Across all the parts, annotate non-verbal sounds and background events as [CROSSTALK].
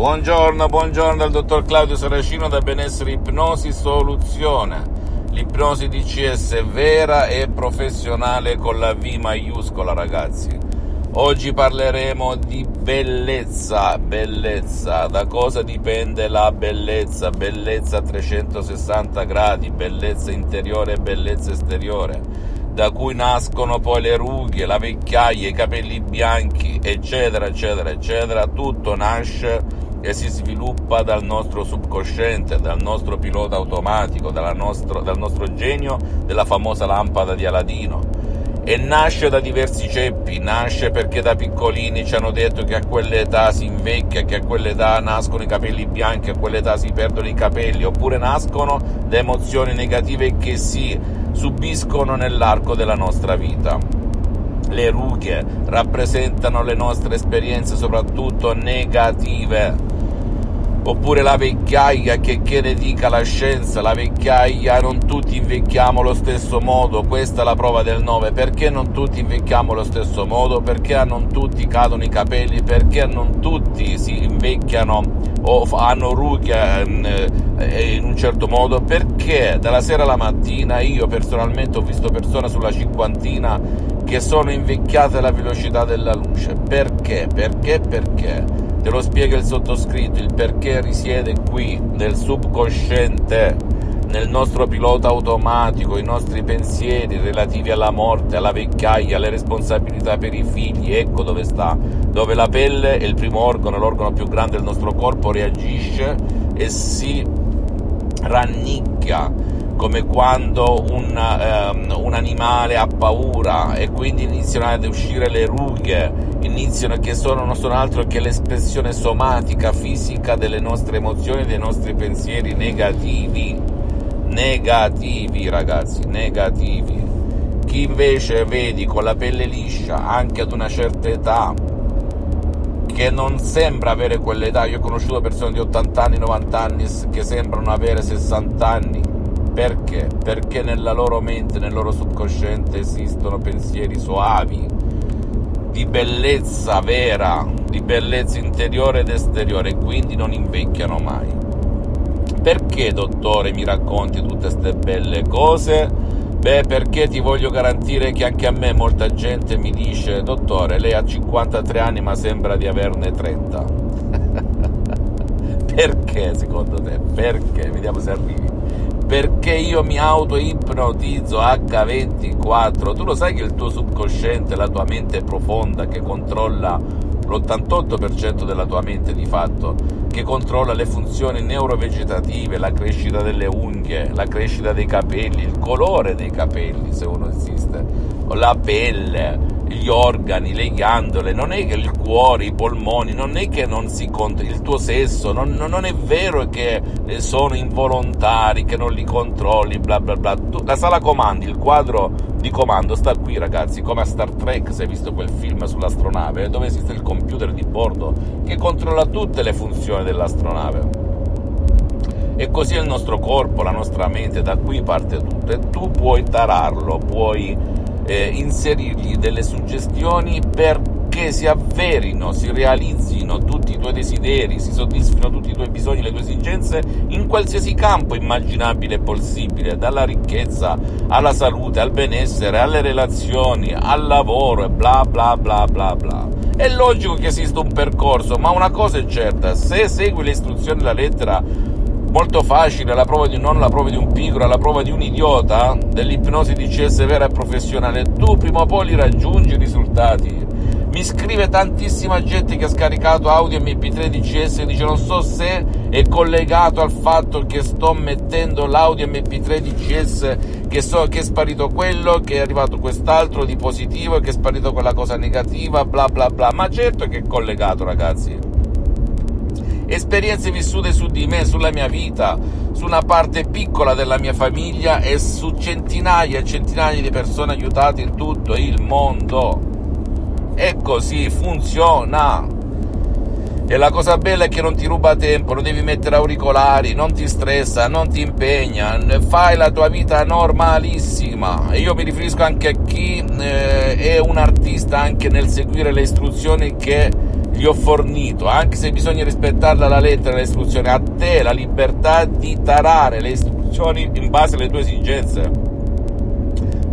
Buongiorno, buongiorno dal dottor Claudio Saracino da Benessere Ipnosi Soluzione. L'ipnosi DCS vera e professionale con la V maiuscola, ragazzi. Oggi parleremo di bellezza, bellezza. Da cosa dipende la bellezza? Bellezza a 360 gradi, bellezza interiore e bellezza esteriore da cui nascono poi le rughe, la vecchiaia, i capelli bianchi, eccetera, eccetera, eccetera, tutto nasce e si sviluppa dal nostro subconsciente, dal nostro pilota automatico, nostro, dal nostro genio della famosa lampada di Aladino. E nasce da diversi ceppi, nasce perché da piccolini ci hanno detto che a quell'età si invecchia, che a quell'età nascono i capelli bianchi, a quell'età si perdono i capelli, oppure nascono da emozioni negative che si subiscono nell'arco della nostra vita. Le rughe rappresentano le nostre esperienze soprattutto negative oppure la vecchiaia, che, che ne dica la scienza, la vecchiaia, non tutti invecchiamo allo stesso modo, questa è la prova del 9, perché non tutti invecchiamo allo stesso modo, perché a non tutti cadono i capelli, perché a non tutti si invecchiano o hanno rughe eh, in un certo modo, perché dalla sera alla mattina io personalmente ho visto persone sulla cinquantina che sono invecchiate alla velocità della luce, perché? Perché? Perché? Te lo spiega il sottoscritto, il perché risiede qui, nel subconsciente, nel nostro pilota automatico, i nostri pensieri relativi alla morte, alla vecchiaia, alle responsabilità per i figli, ecco dove sta, dove la pelle è il primo organo, l'organo più grande del nostro corpo, reagisce e si rannicchia come quando un, um, un, animale ha paura e quindi iniziano ad uscire le rughe, iniziano che sono, non sono altro che l'espressione somatica, fisica delle nostre emozioni, dei nostri pensieri negativi. Negativi, ragazzi, negativi. Chi invece vedi con la pelle liscia anche ad una certa età, che non sembra avere quell'età, io ho conosciuto persone di 80 anni, 90 anni che sembrano avere 60 anni, perché? Perché nella loro mente, nel loro subconsciente esistono pensieri soavi, di bellezza vera, di bellezza interiore ed esteriore, e quindi non invecchiano mai. Perché, dottore, mi racconti tutte queste belle cose? Beh, perché ti voglio garantire che anche a me molta gente mi dice, dottore, lei ha 53 anni ma sembra di averne 30. [LAUGHS] perché secondo te? Perché? Vediamo se arrivi perché io mi auto-ipnotizzo H24. Tu lo sai che il tuo subconsciente, la tua mente profonda che controlla l'88% della tua mente di fatto, che controlla le funzioni neurovegetative, la crescita delle unghie, la crescita dei capelli, il colore dei capelli se uno esiste, la pelle, gli organi, le ghiandole, non è che il cuore, i polmoni, non è che non si conta il tuo sesso, non, non è vero che eh, sono involontari, che non li controlli, bla bla bla. Tu, la sala comandi, il quadro di comando sta qui ragazzi, come a Star Trek, se hai visto quel film sull'astronave, dove esiste il computer di bordo che controlla tutte le funzioni dell'astronave. E così è il nostro corpo, la nostra mente, da qui parte tutto. E tu puoi tararlo, puoi eh, inserirgli delle suggestioni perché si avverino, si realizzino tutti i tuoi desideri, si soddisfino tutti i tuoi bisogni, le tue esigenze in qualsiasi campo immaginabile e possibile, dalla ricchezza alla salute, al benessere, alle relazioni, al lavoro e bla bla bla bla bla. È logico che esista un percorso, ma una cosa è certa, se segui le istruzioni della lettera molto facile, la prova di un nonno, la prova di un piccolo, la prova di un idiota, dell'ipnosi DCS vera e professionale, tu prima o poi li raggiungi i risultati. Mi scrive tantissima gente che ha scaricato audio MP3 DCS e dice non so se è collegato al fatto che sto mettendo l'audio MP3 DCS, che, so, che è sparito quello, che è arrivato quest'altro di positivo e che è sparito quella cosa negativa, bla bla bla. Ma certo che è collegato ragazzi esperienze vissute su di me, sulla mia vita, su una parte piccola della mia famiglia e su centinaia e centinaia di persone aiutate in tutto il mondo. E così funziona. E la cosa bella è che non ti ruba tempo, non devi mettere auricolari, non ti stressa, non ti impegna, fai la tua vita normalissima. E io mi riferisco anche a chi eh, è un artista anche nel seguire le istruzioni che gli ho fornito, anche se bisogna rispettarla la lettera le istruzioni, a te la libertà di tarare le istruzioni in base alle tue esigenze.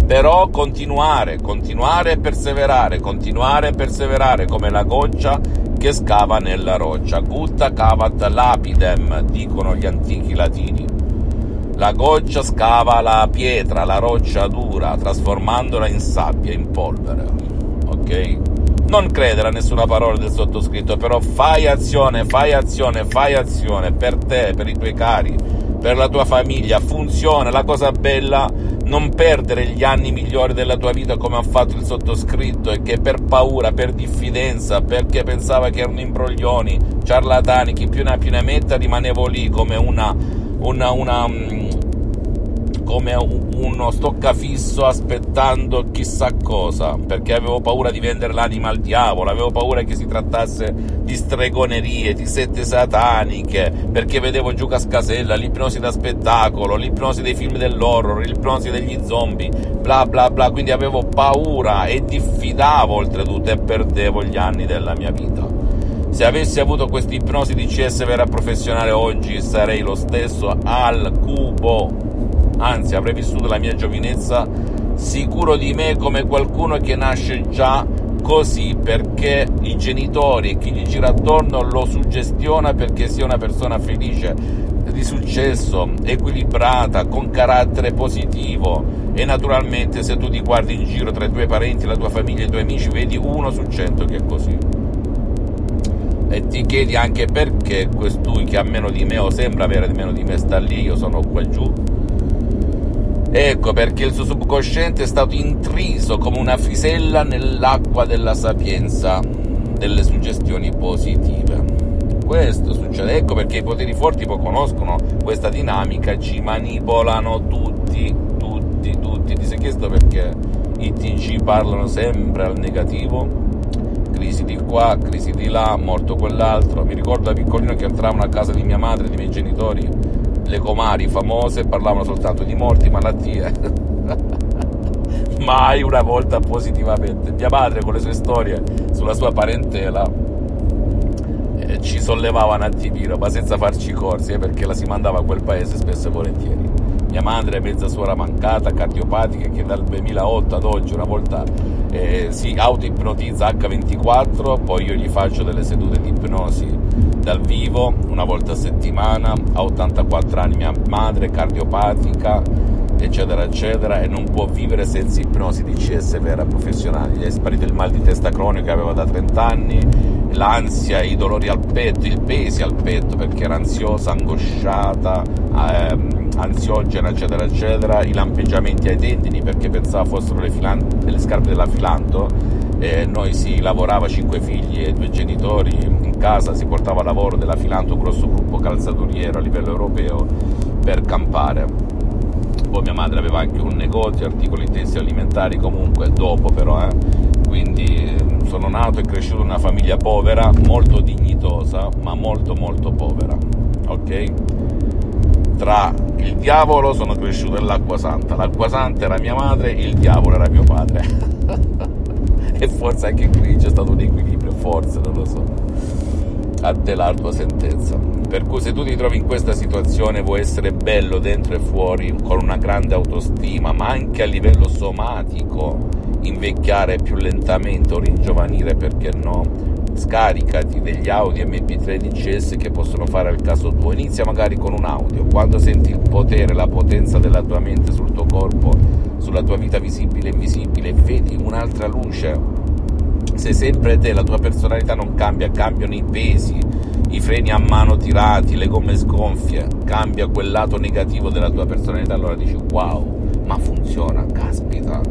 Però continuare, continuare e perseverare, continuare e perseverare come la goccia che scava nella roccia. Gutta cavat lapidem, dicono gli antichi latini. La goccia scava la pietra, la roccia dura, trasformandola in sabbia, in polvere. Ok? Non credere a nessuna parola del sottoscritto, però fai azione, fai azione, fai azione per te, per i tuoi cari, per la tua famiglia. Funziona, la cosa bella non perdere gli anni migliori della tua vita come ha fatto il sottoscritto e che per paura, per diffidenza, perché pensava che erano imbroglioni, ciarlatani, chi più ne ha più ne metta, rimanevo lì come una, una, una mm, come uno stoccafisso aspettando chissà cosa, perché avevo paura di vendere l'anima al diavolo, avevo paura che si trattasse di stregonerie, di sette sataniche, perché vedevo giù Cascasella, l'ipnosi da spettacolo, l'ipnosi dei film dell'horror, l'ipnosi degli zombie, bla bla bla, quindi avevo paura e diffidavo oltretutto e perdevo gli anni della mia vita. Se avessi avuto questa ipnosi di CS vera professionale oggi sarei lo stesso al cubo anzi avrei vissuto la mia giovinezza sicuro di me come qualcuno che nasce già così perché i genitori e chi gli gira attorno lo suggestiona perché sia una persona felice, di successo, equilibrata, con carattere positivo. E naturalmente se tu ti guardi in giro tra i tuoi parenti, la tua famiglia e i tuoi amici vedi uno su cento che è così. E ti chiedi anche perché questui che ha meno di me o sembra avere meno di me sta lì, io sono qua giù Ecco perché il suo subconsciente è stato intriso come una frisella nell'acqua della sapienza, delle suggestioni positive. Questo succede, ecco perché i poteri forti conoscono questa dinamica, ci manipolano tutti, tutti, tutti. Ti sei chiesto perché i TG parlano sempre al negativo? Crisi di qua, crisi di là, morto quell'altro. Mi ricordo da piccolino che entravano a casa di mia madre, dei miei genitori, le comari famose parlavano soltanto di morti, malattie. [LAUGHS] Mai una volta positivamente. Mia madre con le sue storie sulla sua parentela eh, ci sollevava un attimino, ma senza farci corsi, eh, perché la si mandava a quel paese spesso e volentieri. Mia madre è mezza suora mancata, cardiopatica, che dal 2008 ad oggi una volta eh, si auto-ipnotizza H24, poi io gli faccio delle sedute di ipnosi dal vivo una volta a settimana, ha 84 anni mia madre, cardiopatica, eccetera, eccetera, e non può vivere senza ipnosi di CS vera professionale. Gli è sparito il mal di testa cronico che aveva da 30 anni, l'ansia, i dolori al petto, il pesi al petto perché era ansiosa, angosciata, ehm, ansiogena, eccetera, eccetera, i lampeggiamenti ai tendini perché pensava fossero le, filan- le scarpe della filanto. E noi si lavorava cinque figli e due genitori casa si portava a lavoro della Filanto, un grosso gruppo calzaturiero a livello europeo per campare. Poi mia madre aveva anche un negozio, articoli intensi alimentari, comunque dopo però, eh. quindi sono nato e cresciuto in una famiglia povera, molto dignitosa, ma molto molto povera, ok? Tra il diavolo sono cresciuto e l'acqua santa, l'acqua santa era mia madre, il diavolo era mio padre. [LAUGHS] [LAUGHS] e forse anche qui c'è stato un equilibrio, forse, non lo so a te la tua sentenza. Per cui se tu ti trovi in questa situazione vuoi essere bello dentro e fuori, con una grande autostima, ma anche a livello somatico, invecchiare più lentamente o ringiovanire perché no, scaricati degli audio MP3 DCS che possono fare al caso tuo. Inizia magari con un audio. Quando senti il potere, la potenza della tua mente sul tuo corpo, sulla tua vita visibile e invisibile, vedi un'altra luce sei sempre te, la tua personalità non cambia, cambiano i pesi, i freni a mano tirati, le gomme sgonfie, cambia quel lato negativo della tua personalità, allora dici wow, ma funziona, caspita,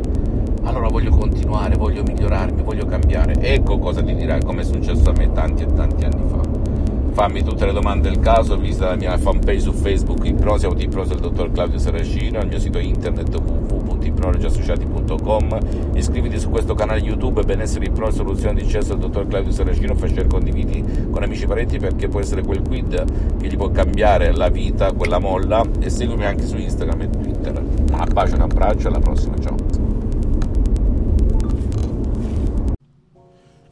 allora voglio continuare, voglio migliorarmi, voglio cambiare. Ecco cosa ti dirai, come è successo a me tanti e tanti anni fa. Fammi tutte le domande del caso, visita la mia fanpage su Facebook, Ipnosi, Autoipnosi del dottor Claudio Saracino, il mio sito internet www.ipnologiassociati.com iscriviti su questo canale YouTube Benessere Ipnosi Soluzione di Cesso del dottor Claudio Saracino fai share condividi con amici e parenti perché può essere quel quid che gli può cambiare la vita, quella molla e seguimi anche su Instagram e Twitter. Un bacio, un abbraccio, alla prossima, ciao.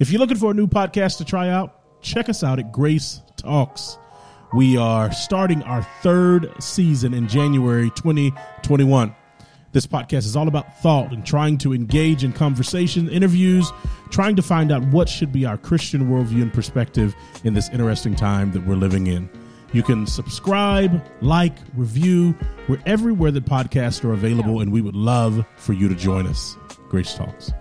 If you're looking for a new podcast to try out, check us out at Grace Talks. We are starting our third season in January 2021. This podcast is all about thought and trying to engage in conversation, interviews, trying to find out what should be our Christian worldview and perspective in this interesting time that we're living in. You can subscribe, like, review. We're everywhere that podcasts are available, and we would love for you to join us. Grace Talks.